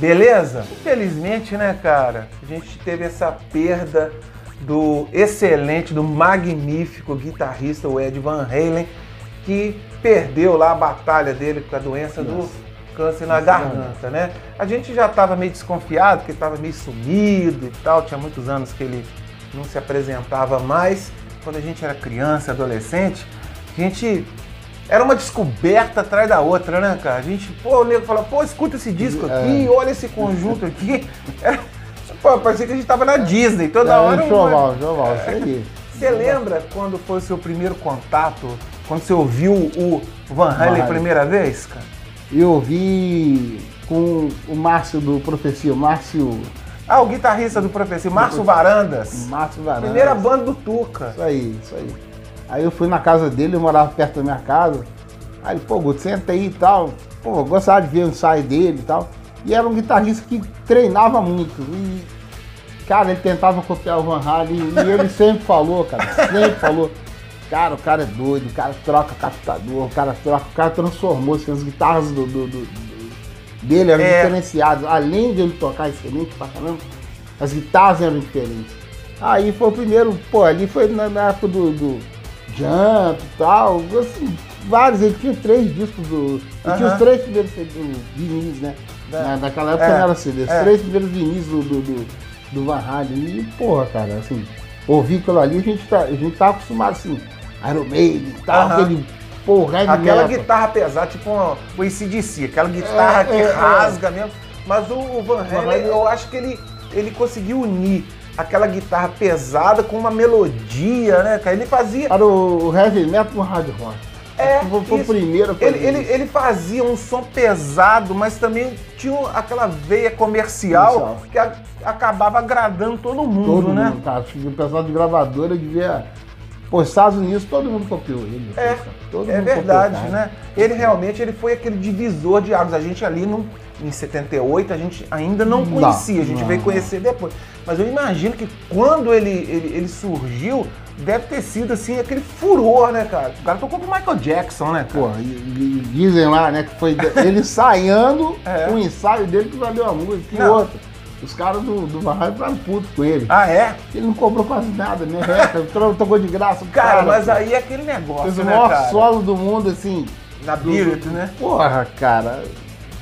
Beleza? Infelizmente, né, cara, a gente teve essa perda do excelente, do magnífico guitarrista, o Ed Van Halen, que perdeu lá a batalha dele com a doença Nossa. do câncer na garganta, né? A gente já estava meio desconfiado, que estava meio sumido e tal, tinha muitos anos que ele não se apresentava mais. Quando a gente era criança, adolescente, a gente era uma descoberta atrás da outra, né, cara? A gente, pô, o nego fala, pô, escuta esse disco aqui, é. olha esse conjunto aqui. Era, pô, parecia que a gente tava na Disney, toda é, hora. Choval, choval, isso aí. Você lembra quando foi o seu primeiro contato, quando você ouviu o Van Halen a primeira vez, cara? Eu ouvi com o Márcio do Profecia, o Márcio... Ah, o guitarrista do Profecia, Márcio Varandas. Márcio Varandas. Primeira banda do Tuca. Isso aí, isso aí. Aí eu fui na casa dele, eu morava perto da minha casa. Aí ele, pô, Guto, senta aí e tal. Pô, eu gostava de ver o ensaio dele e tal. E era um guitarrista que treinava muito. E, cara, ele tentava copiar o Van Halen e ele sempre falou, cara, sempre falou. Cara, o cara é doido, o cara troca captador, o cara troca, o cara transformou assim, as guitarras do, do, do, do dele eram é. diferenciadas. Além de ele tocar excelente pra caramba, as guitarras eram diferentes. Aí foi o primeiro, pô, ali foi na, na época do, do Jump e tal, assim, vários, ele tinha três discos do. Ele uh -huh. tinha os três primeiros vinis, né? É. Naquela época é. não era CD, os é. três primeiros vinis do, do, do, do Van Halen. E, porra, cara, assim, ouvir aquilo ali, a gente tá, a gente tá acostumado assim, Iron Maiden e tal, uh -huh. aquele. Porra, Aquela guitarra pesada, tipo o ACDC, aquela guitarra é, que é, é. rasga mesmo. Mas o, o Van Halen, eu acho que ele, ele conseguiu unir aquela guitarra pesada com uma melodia, né, cara? Ele fazia. Para o heavy metal com hard rock. É, foi o primeiro ele, ele, ele, fazia um som pesado, mas também tinha aquela veia comercial, comercial. que a, acabava agradando todo mundo, todo né? Mundo, cara. O pessoal de gravadora devia. Pô, Estados Unidos todo mundo copiou ele. É, é verdade, né? Ele realmente ele foi aquele divisor de águas. A gente ali no, em 78 a gente ainda não conhecia, a gente não, veio conhecer depois. Mas eu imagino que quando ele, ele, ele, surgiu, deve ter sido assim, aquele furor, né, cara? O cara tocou com o Michael Jackson, né, cara? Pô, e, dizem lá, né, que foi ele ensaiando é. o ensaio dele que valeu a música e outra. Os caras do, do Barragem ficaram putos com ele. Ah, é? Ele não cobrou quase nada, né? Reca, tocou de graça. Cara, cara mas aí é aquele negócio, Fez o né, maior solo do mundo, assim. Na Birit, né? Porra, cara.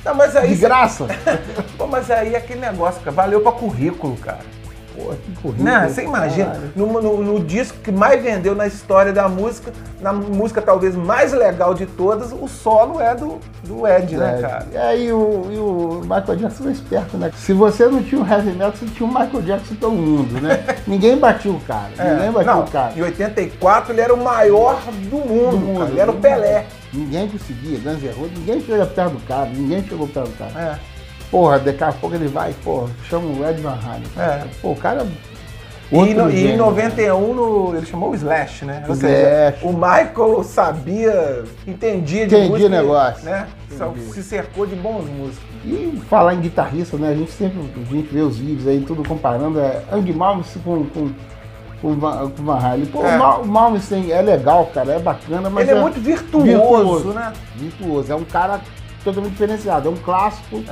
Não, mas aí. De graça? Pô, mas aí é aquele negócio, cara. Valeu pra currículo, cara. Pô, que currículo. Não, você imagina, no, no, no, disco que mais vendeu na história da música, na música talvez mais legal de todas, o solo é do, do Ed, né, é, cara? É, e o, e o Michael Jackson é esperto, né? Se você não tinha o heavy metal, você tinha o Michael Jackson todo mundo, né? ninguém batia o cara, é, ninguém batia não, o cara. Em 84 ele era o maior do mundo, do mundo ele era o Pelé. Ninguém conseguia, Guns N' Roses, ninguém chegou perto do cara, ninguém chegou perto do cara. É. Porra, daqui a pouco ele vai, porra, chama o Ed Van Halen. É. Pô, o cara. E, no, e em 91 no, ele chamou o Slash, né? Ou seja, o Michael sabia, entendia de entendia música. negócio. Né? Se cercou de bons músicos. E falar em guitarrista, né? A gente sempre a gente vê os vídeos aí, tudo comparando. É Andy Malmsteen com, com, com, com o Van Halen. Pô, é. o Malmsteen é legal, cara, é bacana, mas. Ele é, é muito virtuoso, virtuoso, né? Virtuoso. É um cara totalmente diferenciado. É um clássico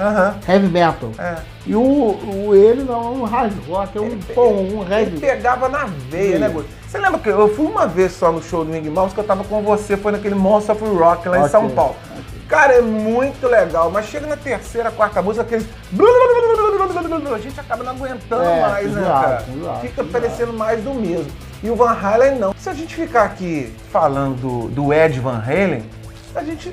heavy metal. É. E o, o, ele não é um hard rock, é um, ele, pô, um heavy. Ele pegava na veia, né, Guto? Você lembra que eu fui uma vez só no show do Ming Mouse que eu tava com você, foi naquele Monster of Rock lá okay. em São Paulo. Okay. Cara, é muito legal, mas chega na terceira, quarta música, aqueles. A gente acaba não aguentando é, mais, né, cara? Fica parecendo mais do mesmo. E o Van Halen não. Se a gente ficar aqui falando do, do Ed Van Halen, a gente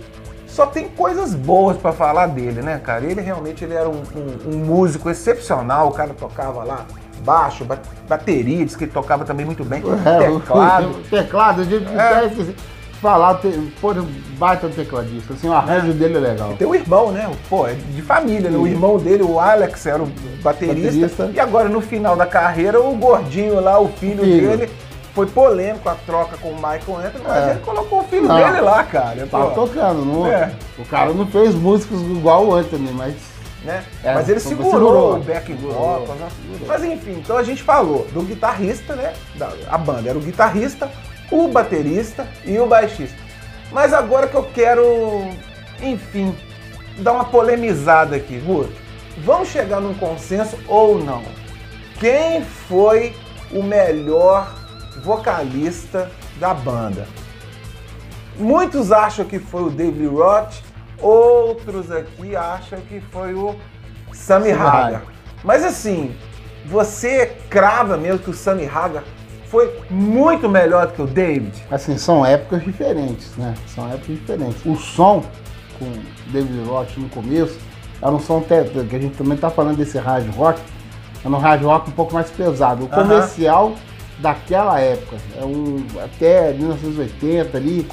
só tem coisas boas para falar dele, né, cara? Ele realmente ele era um, um, um, músico excepcional, o cara tocava lá baixo, bateria, disse que ele tocava também muito bem, é, teclado. O, teclado, a gente é. falar, pô, baita tecladista, assim, o arranjo é. dele é legal. E tem o irmão, né? Pô, é de família, né? O irmão dele, o Alex, era o baterista, baterista, E agora, no final da carreira, o gordinho lá, o filho, o filho. dele foi polêmico a troca com o Michael Anthony, mas é. ele colocou o filho não, dele lá, cara. Tava tocando, não, é. o cara não fez músicas igual o Anthony, mas. Né? É, mas ele segurou, segurou, o back vocal, né? Mas enfim, então a gente falou do guitarrista, né? Da, a banda era o guitarrista, o baterista e o baixista. Mas agora que eu quero, enfim, dar uma polemizada aqui, Guto. vamos chegar num consenso ou não. Quem foi o melhor vocalista da banda? Muitos acham que foi o David Roth, outros aqui acham que foi o Sammy Hagar. Mas assim, você crava mesmo que o Sammy Hagar foi muito melhor do que o David? Assim, são épocas diferentes, né? São épocas diferentes. O som com David Roth no começo era um som até, que a gente também tá falando desse hard rock, era um hard rock um pouco mais pesado. O comercial daquela época, é um, até 1980 ali,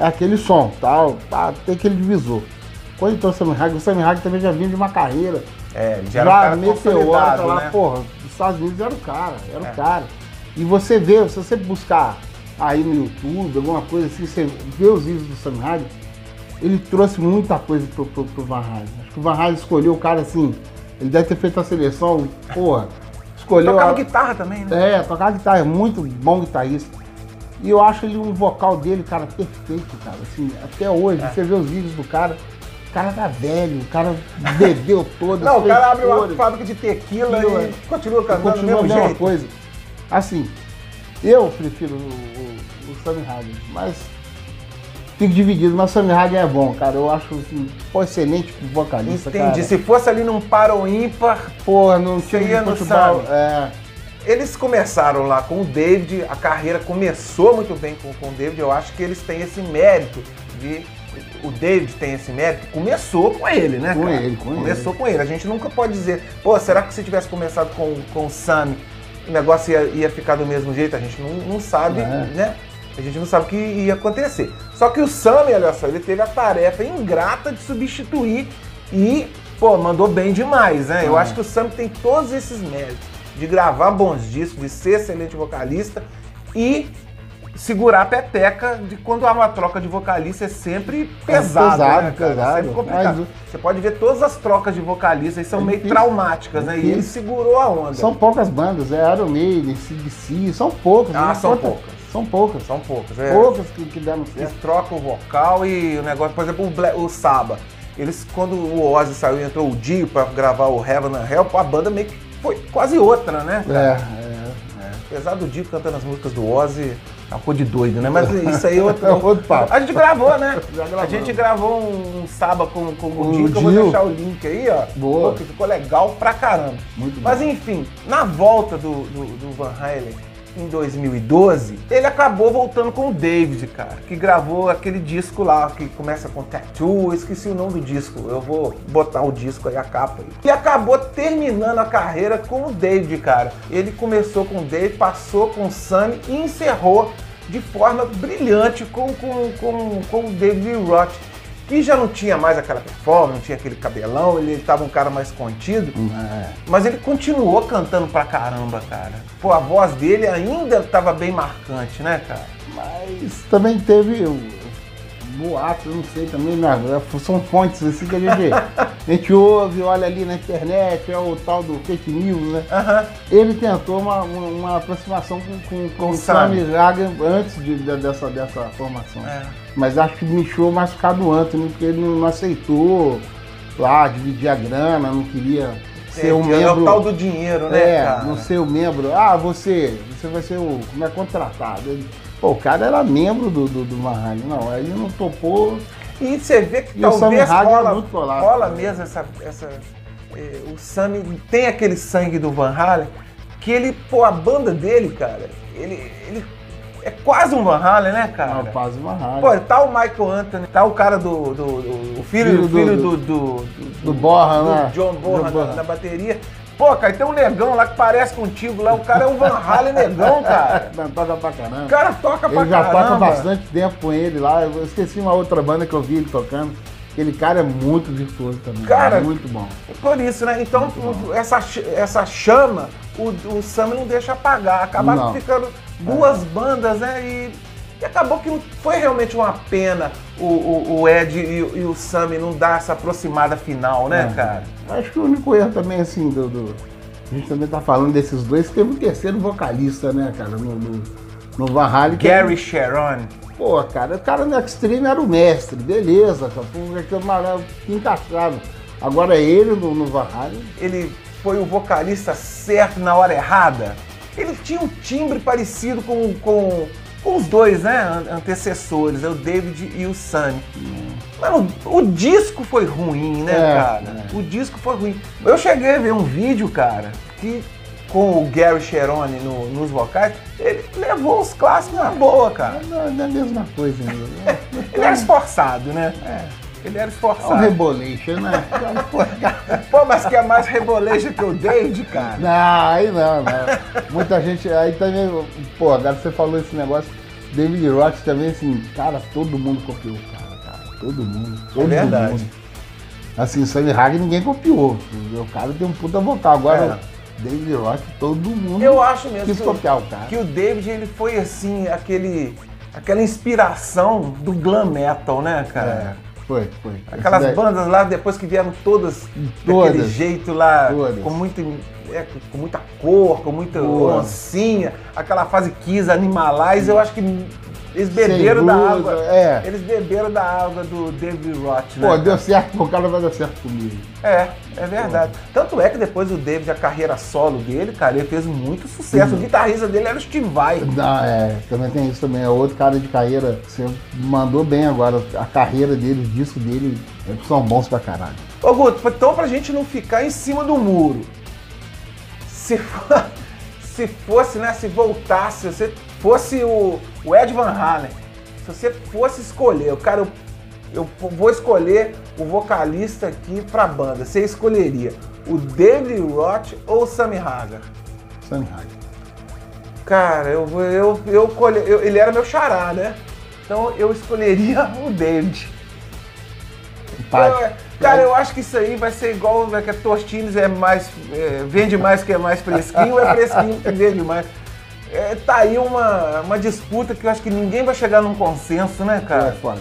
é aquele som, tal, tá, tem aquele divisor. Quando entrou o Sammy Hagar, o Sammy Hagar também já vinha de uma carreira. É, já era um cara lá, né? porra, os Estados Unidos era o cara, era é. o cara. E você vê, se você buscar aí no YouTube, alguma coisa assim, você vê os vídeos do Sammy Hagar, ele trouxe muita coisa pro, pro, pro Van Halen. Acho que o Van Halen escolheu o cara assim, ele deve ter feito a seleção, porra, escolheu... Tocava a... guitarra também, né? É, tocava guitarra, é muito bom guitarrista. E eu acho ele um vocal dele, cara, perfeito, cara. Assim, até hoje, é. você vê os vídeos do cara, o cara tá velho, o cara bebeu todo. Não, o cara abre uma fábrica de tequila e continua cantando continua mesmo jeito. coisa. Assim, eu prefiro o, o, o Sammy Hagar, mas fico dividido, mas Sammy Hagar é bom, cara. Eu acho assim, pô, excelente vocalista, Entendi. Cara. Se fosse ali num para ou ímpar, porra, não tinha no futebol. É. Eles começaram lá com o David, a carreira começou muito bem com, com o David. Eu acho que eles têm esse mérito de o David tem esse mérito, começou com ele, né, com cara? Ele, com começou ele. com ele. A gente nunca pode dizer, pô, será que se tivesse começado com, com o Sammy, o negócio ia, ia ficar do mesmo jeito? A gente não, não sabe, é. né? A gente não sabe o que ia acontecer. Só que o Sammy, olha só, ele teve a tarefa ingrata de substituir e, pô, mandou bem demais, né? Eu acho que o Sammy tem todos esses méritos de gravar bons discos, de ser excelente vocalista e segurar a peteca de quando há uma troca de vocalista é sempre pesado, é pesado, né, pesado. É sempre complicado. Mas... Você pode ver todas as trocas de vocalistas são é meio traumáticas, né? E ele segurou a onda. São poucas bandas, é Iron Maiden, CDC, são poucas. Ah, né? são poucas. São poucas. São poucas, é. Poucas que, que deram certo. Eles trocam o vocal e o negócio, por exemplo, o, Black, o Saba. Eles, quando o Ozzy saiu e entrou o Dio pra gravar o Heaven and Hell, a banda meio que foi quase outra, né? É, é, é. Apesar do Dio cantando as músicas do Ozzy, uma coisa de doido, né? Mas isso aí é outro, é outro papo. A gente gravou, né? A gente gravou um, um sábado com, com o, que eu vou deixar o link aí, ó. Boa. que ficou legal pra caramba. Muito Mas bom. enfim, na volta do, do, do Van Halen, em 2012, ele acabou voltando com o David, cara, que gravou aquele disco lá que começa com Tattoo, esqueci o nome do disco, eu vou botar o disco aí, a capa aí. E acabou terminando a carreira com o David, cara. Ele começou com o David, passou com o Sammy e encerrou de forma brilhante com, com, com, com o David Roth que já não tinha mais aquela performance, não tinha aquele cabelão, ele estava um cara mais contido, é. mas ele continuou cantando pra caramba, cara. Pô, a voz dele ainda estava bem marcante, né, cara? Mas também teve boatos, não sei também, né? são fontes assim que a gente, a gente ouve, olha ali na internet, é o tal do fake news, né? Uhum. Ele tentou uma, uma, uma aproximação com, com, com o Sammy Hagar antes de, de, dessa, dessa formação. É. Mas acho que inchou mais causa do Anthony, porque ele não aceitou lá, dividir a grana, não queria ser um membro. É o tal do dinheiro, né? É, cara? não ser o membro. Ah, você, você vai ser o. Como é contratado? Ele, Pô, o cara era membro do, do, do Mahali. Não, aí não topou. E você vê que e talvez rola, é muito colado, rola mesmo essa. essa eh, o Sammy tem aquele sangue do Van Halen que ele, pô, a banda dele, cara, ele, ele é quase um Van Halen, né, cara? Não, quase um Van Halen. Pô, tá o Michael Anthony, tá o cara do. do, do o filho, filho, do, filho do, do, do, do Borra, né? John Borra na, na, bateria. Pô, cara, tem um negão lá que parece contigo lá. O cara é um Van Halen negão, cara. Não, toca pra caramba. O cara toca pra ele já caramba. toca bastante tempo com ele lá. Eu esqueci uma outra banda que eu vi ele tocando. Aquele cara é muito virtuoso também. Cara, é muito bom. Por isso, né? Então, essa, essa chama, o, o Sam não deixa apagar. Acabaram ficando duas é. bandas, né? E, e, acabou que não foi realmente uma pena o, o, o Ed e, e, o Sam não dar essa aproximada final, né, é. cara? Acho que o único erro também, assim, do, do, A gente também tá falando desses dois, teve um terceiro vocalista, né, cara, no, no, no Van Halen. Gary é... Sharon. Pô, cara, o cara no Extreme era o mestre, beleza, cara, que encaixava. Agora ele no, no Van Halen. Ele foi o vocalista certo na hora errada? Ele tinha um timbre parecido com, com os dois, né? an- Antecessores, é o David e o Sunny. Mas o, disco foi ruim, né, É, cara? é. O disco foi ruim. Eu cheguei a ver um vídeo, cara, que com o Gary Cherone no- nos vocais, ele levou os clássicos na boa, cara. Não, não é a mesma coisa ainda. né? Ele era esforçado, né? Ele era É um esforçado. rebolation, né? Pô, mas que é mais rebolejo que o David, cara. Não, aí não, não. Muita gente. Aí também, pô, agora você falou esse negócio. David Roth também, assim, cara, todo mundo copiou o cara, cara. Todo mundo. Todo verdade. mundo. Assim, o Sammy Hagar ninguém copiou. O cara tem um puta vocal. Agora, David Roth, todo mundo Eu acho mesmo quis que o- copiar o cara. que o David ele foi assim, aquele aquela inspiração do glam metal, né, cara? Foi, foi. Aquelas daí- bandas lá depois que vieram todas, Todas. daquele jeito lá, Todas. com muito é, com muita cor, com muita oncinha, aquela fase Kiss Animalize, eu acho que eles beberam da água. é. Eles beberam da água do David Roth, né? Pô, deu certo, o cara vai dar certo comigo. É, é verdade. Tanto é que depois o David, a carreira solo dele, cara, ele fez muito sucesso. Uhum. O guitarrista dele era o Steve Vai. Não, é, também tem isso também. É outro cara de carreira. Você mandou bem agora. A carreira dele, o disco dele, são bons pra caralho. Ô Guto, então pra gente não ficar em cima do muro, se, for- se fosse, né, se voltasse, se você fosse o, o Ed Van Halen, se você fosse escolher, o cara, eu, eu vou escolher o vocalista aqui pra banda, você escolheria o David Roth ou o Sammy Hagar? Sammy Hagar. Cara, eu, vou- eu, eu, colhe- eu- ele era meu xará, né? Então eu escolheria o David. Eu- cara, eu acho que isso aí vai ser igual né, que a Tostines é mais. é, vende mais que é mais fresquinho, é fresquinho que vende mais. É, tá aí uma, uma disputa que eu acho que ninguém vai chegar num consenso, né, É cara? foda.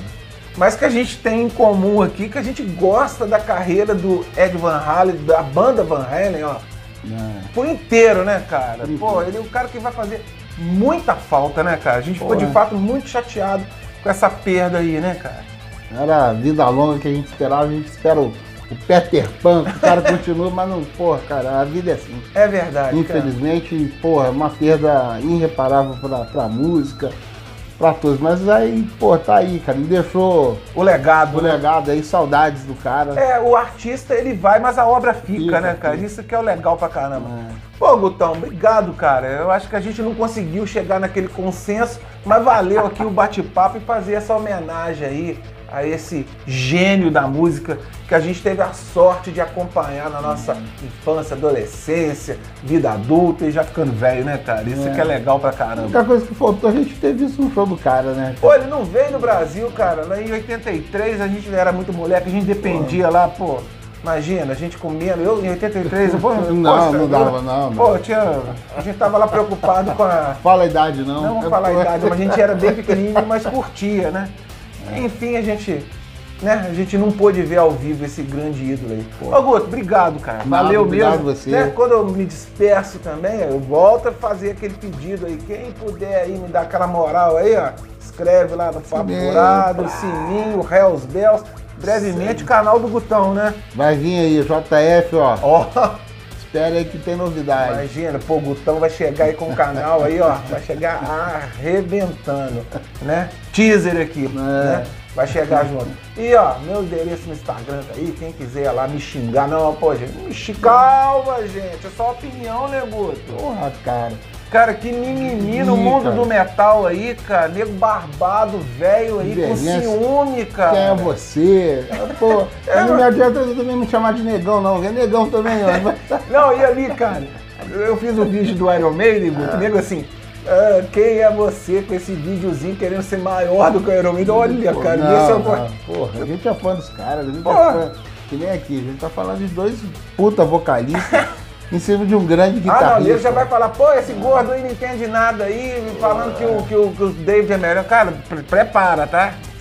Mas que a gente tem em comum aqui, que a gente gosta da carreira do Ed Van Halen, da banda Van Halen, ó, É. por inteiro, né, cara? Por Pô, inteiro. ele é o cara que vai fazer muita falta, né, cara? A gente ficou Pô, de é. fato muito chateado com essa perda aí, né, cara? Era a vida longa que a gente esperava, a gente espera o, o Peter Pan, o cara continua, mas não, porra, cara, a vida é assim. É verdade, cara. Infelizmente, porra, é uma perda irreparável pra, pra música, pra todos. Mas aí, pô, tá aí, cara, ele deixou O legado, o né? legado aí, saudades do cara. É, o artista ele vai, mas a obra fica, Fica, né, cara? fica. Isso que é o legal pra caramba. É. Pô, Gutão, obrigado, cara. Eu acho que a gente não conseguiu chegar naquele consenso, mas valeu aqui o bate-papo e fazer essa homenagem aí a esse gênio da música que a gente teve a sorte de acompanhar na nossa infância, adolescência, vida adulta e já ficando velho, né, cara? Isso É. que é legal pra A caramba. única coisa que faltou, a gente ter visto um show do cara, né? Pô, ele não veio no Brasil, cara. Lá em 83 a gente era muito moleque, a gente dependia lá, pô. Imagina, a gente comendo. Eu em 83, eu, pô, Não, poxa, não dava, não. Pô, tinha, a gente tava lá preocupado com a. Fala a idade, não. Não vou É, falar a pô, idade, mas a gente era bem pequenininho, mas curtia, né? Enfim, a gente. Né? A gente não pôde ver ao vivo esse grande ídolo aí. Ô, Guto, obrigado, cara. Valeu obrigado mesmo. você. Né? Quando eu me disperso também, eu volto a fazer aquele pedido aí. Quem puder aí me dar aquela moral aí, ó, escreve lá no Papo Sininho, Hells Bells. Brevemente, canal do Gutão, né? Vai vir aí, JF, ó. Ó, Espera aí que tem novidade. imagina, pô, o Gutão vai chegar aí com o canal aí, ó. Vai chegar arrebentando, né? Teaser aqui, né? Vai chegar junto. E ó, meu endereço no Instagram tá aí, quem quiser lá me xingar. Não, pô, gente, me. Calma, gente. É só opinião, né, Guto? Porra, cara. Cara, que mimimi no mundo cara. do metal aí, cara. Nego barbado, velho aí, com ciúme, cara. Quem é você? Pô, É, não me adianta também me chamar de negão, não. É negão também, ó. Não, e ali, cara, eu fiz o vídeo do Iron Maiden, Guto, nego assim, ah, quem é você com esse videozinho querendo ser maior do que o Iron Maiden? Olha, Pô, cara, não, esse é o... não. Porra, a gente é fã dos caras, a gente Porra. é fã. Que nem aqui, a gente tá falando de dois puta vocalistas em cima de um grande Ah, guitarrista. não, ele já vai falar, pô, esse gordo aí não entende nada aí, falando que o, que o, que o David é melhor. Cara, pre- prepara, tá?